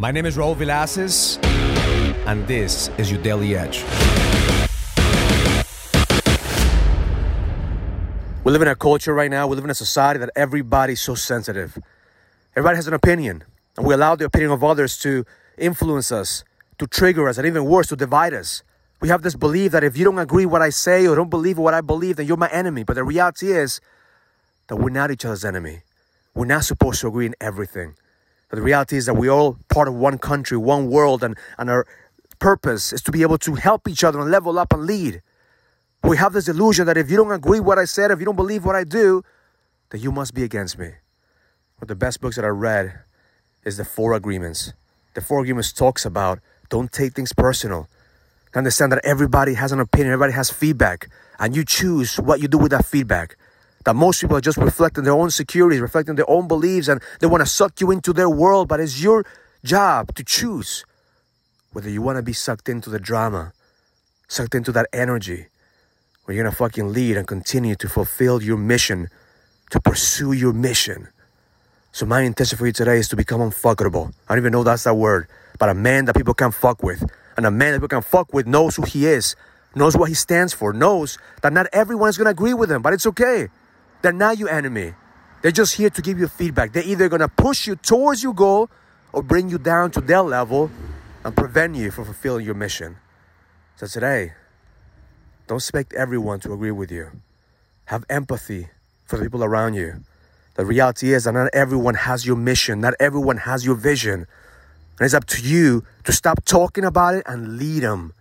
My name is Raul Villacis, and this is your Daily Edge. We live in a culture right now, we live in a society that everybody's so sensitive. Everybody has an opinion, and we allow the opinion of others to influence us, to trigger us, and even worse, to divide us. We have this belief that if you don't agree what I say or don't believe what I believe, then you're my enemy. But the reality is that we're not each other's enemy. We're not supposed to agree in everything. But the reality is that we're all part of one country, one world, and, and our purpose is to be able to help each other and level up and lead. We have this illusion that if you don't agree what I said, if you don't believe what I do, then you must be against me. One of the best books that I read is The Four Agreements. The Four Agreements talks about don't take things personal. Understand that everybody has an opinion, everybody has feedback, and you choose what you do with that feedback. That most people are just reflecting their own securities, reflecting their own beliefs, and they want to suck you into their world, but it's your job to choose whether you want to be sucked into the drama, sucked into that energy, or you're going to fucking lead and continue to fulfill your mission, to pursue your mission. So my intention for you today is to become unfuckable. I don't even know that's that word, but a man that people can fuck with. And a man that people can fuck with knows who he is, knows what he stands for, knows that not everyone is going to agree with him, but it's okay. They're not your enemy. They're just here to give you feedback. They're either going to push you towards your goal or bring you down to their level and prevent you from fulfilling your mission. So today, don't expect everyone to agree with you. Have empathy for the people around you. The reality is that not everyone has your mission, not everyone has your vision. And it's up to you to stop talking about it and lead them.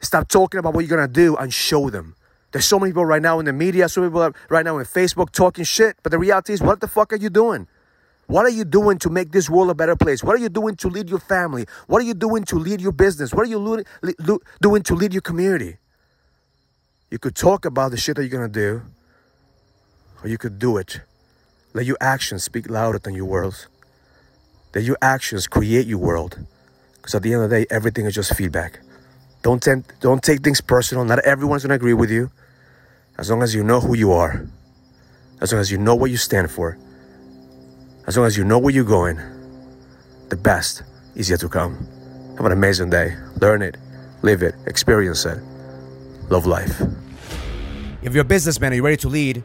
Stop talking about what you're gonna do and show them. There's so many people right now in the media, so many people right now in Facebook talking shit, but the reality is, what the fuck are you doing? What are you doing to make this world a better place? What are you doing to lead your family? What are you doing to lead your business? What are you doing to lead your community? You could talk about the shit that you're gonna do, or you could do it. Let your actions speak louder than your words. Let your actions create your world. Because at the end of the day, everything is just feedback. Don't, don't take things personal. Not everyone's gonna agree with you. As long as you know who you are, as long as you know what you stand for, as long as you know where you're going, the best is yet to come. Have an amazing day. Learn it, live it, experience it. Love life. If you're a businessman and you're ready to lead,